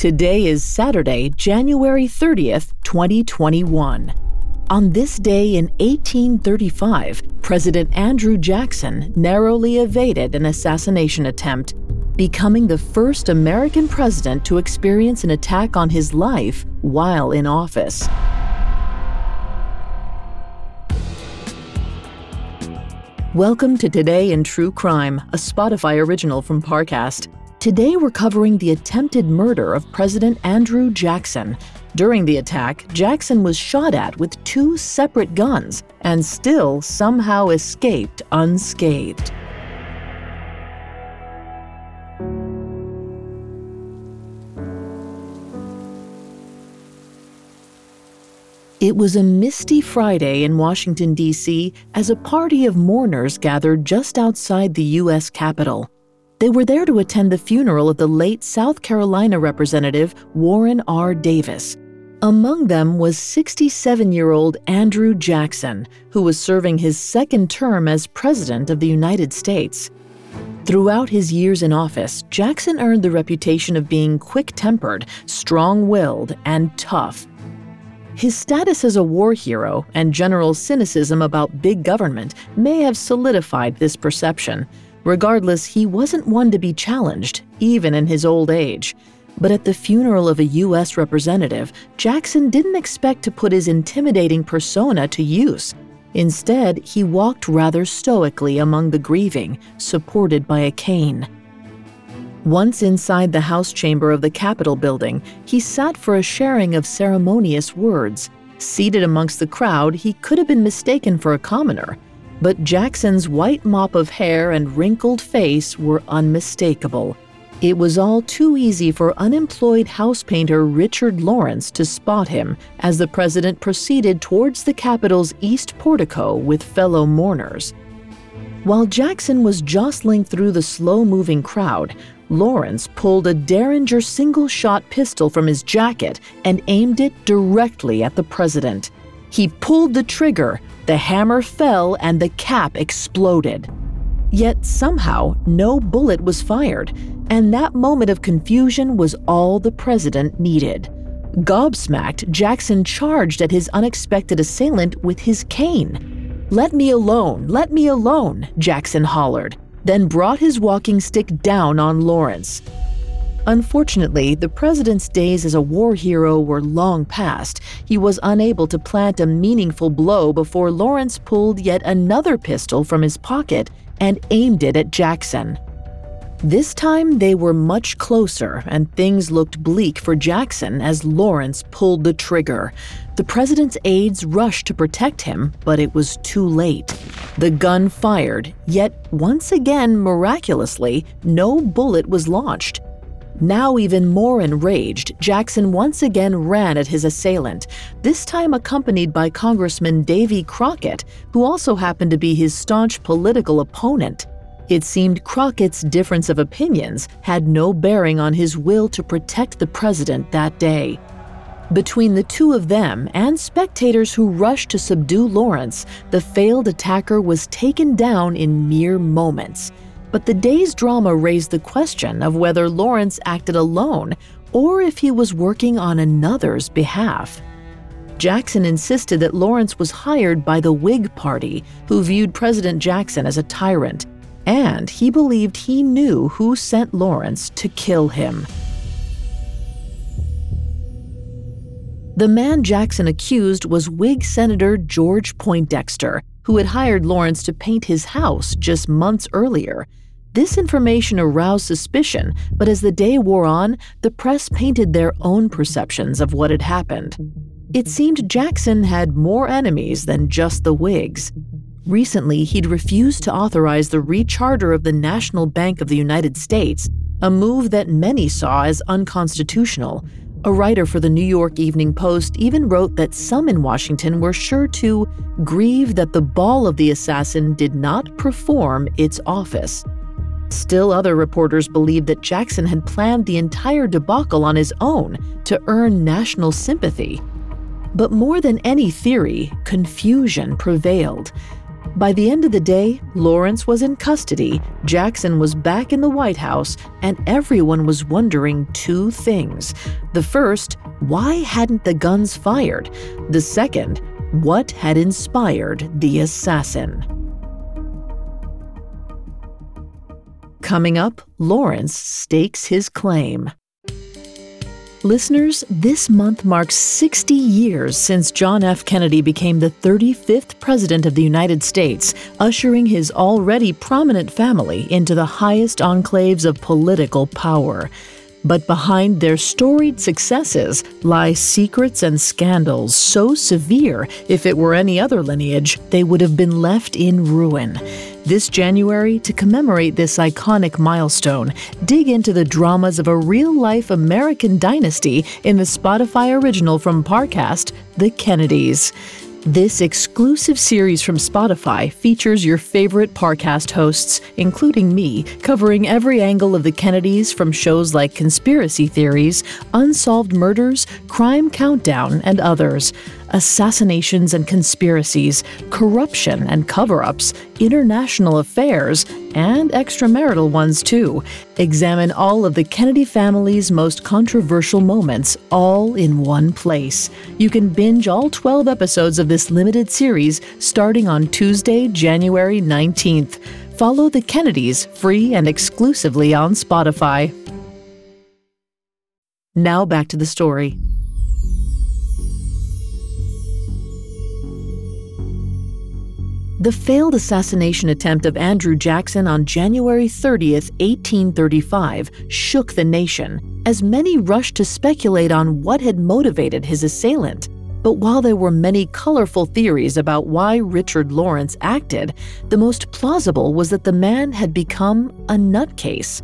Today is Saturday, January 30th, 2021. On this day in 1835, President Andrew Jackson narrowly evaded an assassination attempt, becoming the first American president to experience an attack on his life while in office. Welcome to Today in True Crime, a Spotify original from Parcast. Today we're covering the attempted murder of President Andrew Jackson. During the attack, Jackson was shot at with two separate guns and still somehow escaped unscathed. It was a misty Friday in Washington, D.C., as a party of mourners gathered just outside the U.S. Capitol. They were there to attend the funeral of the late South Carolina Representative Warren R. Davis. Among them was 67 year old Andrew Jackson, who was serving his second term as President of the United States. Throughout his years in office, Jackson earned the reputation of being quick tempered, strong willed, and tough. His status as a war hero and general cynicism about big government may have solidified this perception. Regardless, he wasn't one to be challenged, even in his old age. But at the funeral of a U.S. representative, Jackson didn't expect to put his intimidating persona to use. Instead, he walked rather stoically among the grieving, supported by a cane. Once inside the House chamber of the Capitol building, he sat for a sharing of ceremonious words. Seated amongst the crowd, he could have been mistaken for a commoner. But Jackson's white mop of hair and wrinkled face were unmistakable. It was all too easy for unemployed house painter Richard Lawrence to spot him as the president proceeded towards the Capitol's east portico with fellow mourners. While Jackson was jostling through the slow moving crowd, Lawrence pulled a Derringer single shot pistol from his jacket and aimed it directly at the president. He pulled the trigger, the hammer fell, and the cap exploded. Yet somehow, no bullet was fired, and that moment of confusion was all the president needed. Gobsmacked, Jackson charged at his unexpected assailant with his cane. Let me alone, let me alone, Jackson hollered then brought his walking stick down on Lawrence. Unfortunately, the president's days as a war hero were long past. He was unable to plant a meaningful blow before Lawrence pulled yet another pistol from his pocket and aimed it at Jackson. This time they were much closer, and things looked bleak for Jackson as Lawrence pulled the trigger. The president's aides rushed to protect him, but it was too late. The gun fired, yet once again, miraculously, no bullet was launched. Now, even more enraged, Jackson once again ran at his assailant, this time accompanied by Congressman Davy Crockett, who also happened to be his staunch political opponent. It seemed Crockett's difference of opinions had no bearing on his will to protect the president that day. Between the two of them and spectators who rushed to subdue Lawrence, the failed attacker was taken down in mere moments. But the day's drama raised the question of whether Lawrence acted alone or if he was working on another's behalf. Jackson insisted that Lawrence was hired by the Whig Party, who viewed President Jackson as a tyrant and he believed he knew who sent Lawrence to kill him. The man Jackson accused was Whig Senator George Poindexter, who had hired Lawrence to paint his house just months earlier. This information aroused suspicion, but as the day wore on, the press painted their own perceptions of what had happened. It seemed Jackson had more enemies than just the Whigs. Recently, he'd refused to authorize the recharter of the National Bank of the United States, a move that many saw as unconstitutional. A writer for the New York Evening Post even wrote that some in Washington were sure to grieve that the ball of the assassin did not perform its office. Still, other reporters believed that Jackson had planned the entire debacle on his own to earn national sympathy. But more than any theory, confusion prevailed. By the end of the day, Lawrence was in custody, Jackson was back in the White House, and everyone was wondering two things. The first, why hadn't the guns fired? The second, what had inspired the assassin? Coming up, Lawrence stakes his claim. Listeners, this month marks 60 years since John F. Kennedy became the 35th President of the United States, ushering his already prominent family into the highest enclaves of political power. But behind their storied successes lie secrets and scandals so severe, if it were any other lineage, they would have been left in ruin. This January, to commemorate this iconic milestone, dig into the dramas of a real life American dynasty in the Spotify original from Parcast, The Kennedys. This exclusive series from Spotify features your favorite Parcast hosts, including me, covering every angle of the Kennedys from shows like Conspiracy Theories, Unsolved Murders, Crime Countdown, and others. Assassinations and conspiracies, corruption and cover ups, international affairs, and extramarital ones too. Examine all of the Kennedy family's most controversial moments, all in one place. You can binge all 12 episodes of this limited series starting on Tuesday, January 19th. Follow the Kennedys free and exclusively on Spotify. Now back to the story. The failed assassination attempt of Andrew Jackson on January 30, 1835, shook the nation, as many rushed to speculate on what had motivated his assailant. But while there were many colorful theories about why Richard Lawrence acted, the most plausible was that the man had become a nutcase.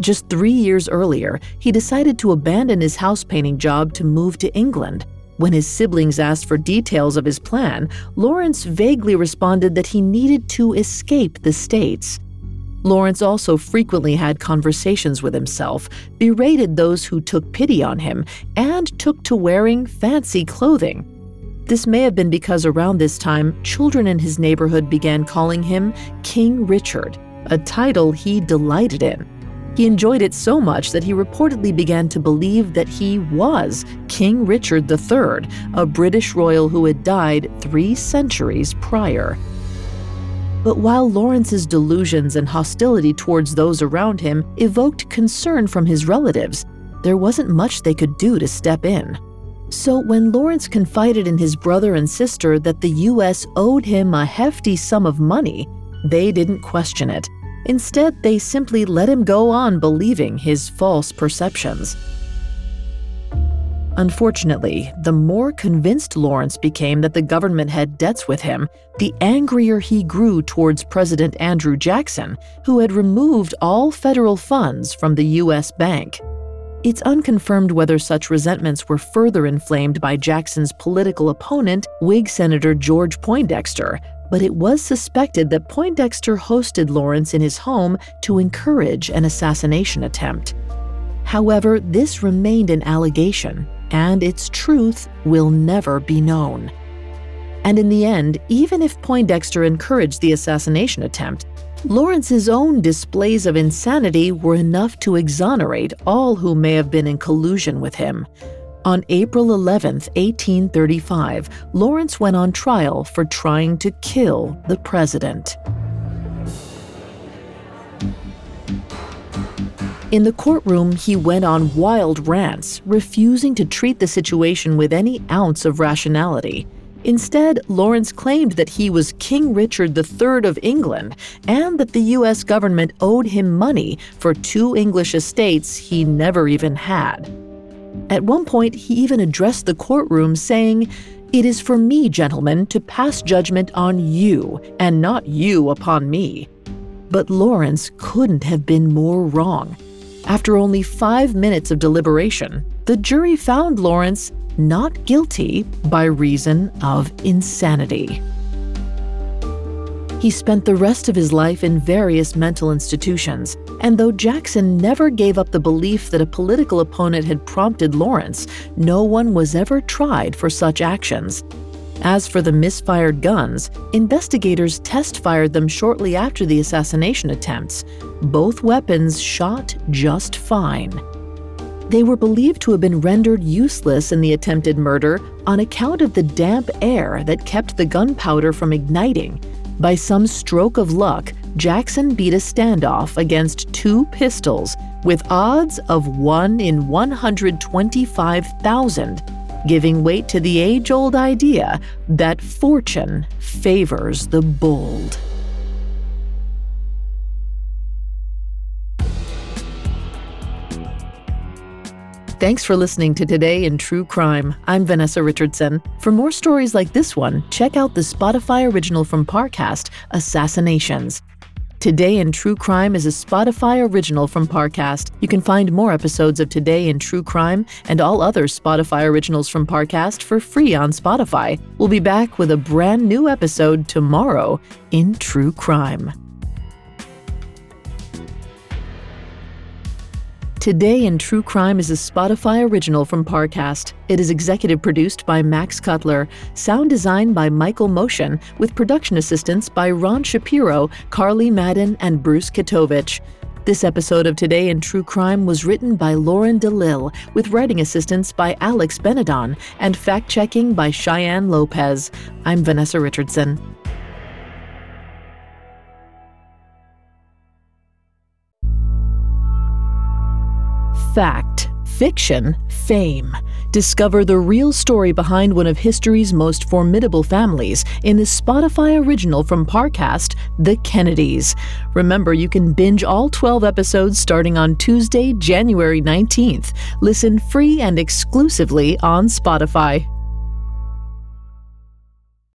Just three years earlier, he decided to abandon his house painting job to move to England. When his siblings asked for details of his plan, Lawrence vaguely responded that he needed to escape the States. Lawrence also frequently had conversations with himself, berated those who took pity on him, and took to wearing fancy clothing. This may have been because around this time, children in his neighborhood began calling him King Richard, a title he delighted in. He enjoyed it so much that he reportedly began to believe that he was King Richard III, a British royal who had died three centuries prior. But while Lawrence's delusions and hostility towards those around him evoked concern from his relatives, there wasn't much they could do to step in. So, when Lawrence confided in his brother and sister that the U.S. owed him a hefty sum of money, they didn't question it Instead, they simply let him go on believing his false perceptions. Unfortunately, the more convinced Lawrence became that the government had debts with him, the angrier he grew towards President Andrew Jackson, who had removed all federal funds from the U.S. Bank. It's unconfirmed whether such resentments were further inflamed by Jackson's political opponent, Whig Senator George Poindexter, but it was suspected that Poindexter hosted Lawrence in his home to encourage an assassination attempt. However, this remained an allegation, and its truth will never be known. And in the end, even if Poindexter encouraged the assassination attempt, Lawrence's own displays of insanity were enough to exonerate all who may have been in collusion with him. On April 11, 1835, Lawrence went on trial for trying to kill the president. In the courtroom, he went on wild rants, refusing to treat the situation with any ounce of rationality. Instead, Lawrence claimed that he was King Richard III of England and that the U.S. government owed him money for two English estates he never even had. At one point, he even addressed the courtroom saying, It is for me, gentlemen, to pass judgment on you, and not you upon me. But Lawrence couldn't have been more wrong. After only five minutes of deliberation, the jury found Lawrence not guilty by reason of insanity. He spent the rest of his life in various mental institutions, and though Jackson never gave up the belief that a political opponent had prompted Lawrence, no one was ever tried for such actions. As for the misfired guns, investigators test fired them shortly after the assassination attempts. Both weapons shot just fine. They were believed to have been rendered useless in the attempted murder on account of the damp air that kept the gunpowder from igniting. By some stroke of luck, Jackson beat a standoff against two pistols with odds of 1 in 125,000, giving weight to the age old idea that fortune favors the bold. Thanks for listening to Today in True Crime. I'm Vanessa Richardson. For more stories like this one, check out the Spotify original from Parcast, Assassinations. Today in True Crime is a Spotify original from Parcast. You can find more episodes of Today in True Crime and all other Spotify originals from Parcast for free on Spotify. We'll be back with a brand new episode tomorrow in True Crime. Today in True Crime is a Spotify original from Parcast. It is executive produced by Max Cutler, sound design by Michael Motion, with production assistance by Ron Shapiro, Carly Madden, and Bruce Katovich. This episode of Today in True Crime was written by Lauren DeLille, with writing assistance by Alex Benedon and fact checking by Cheyenne Lopez. I'm Vanessa Richardson. Fact, fiction, fame. Discover the real story behind one of history's most formidable families in the Spotify original from Parcast, The Kennedys. Remember, you can binge all 12 episodes starting on Tuesday, January 19th. Listen free and exclusively on Spotify.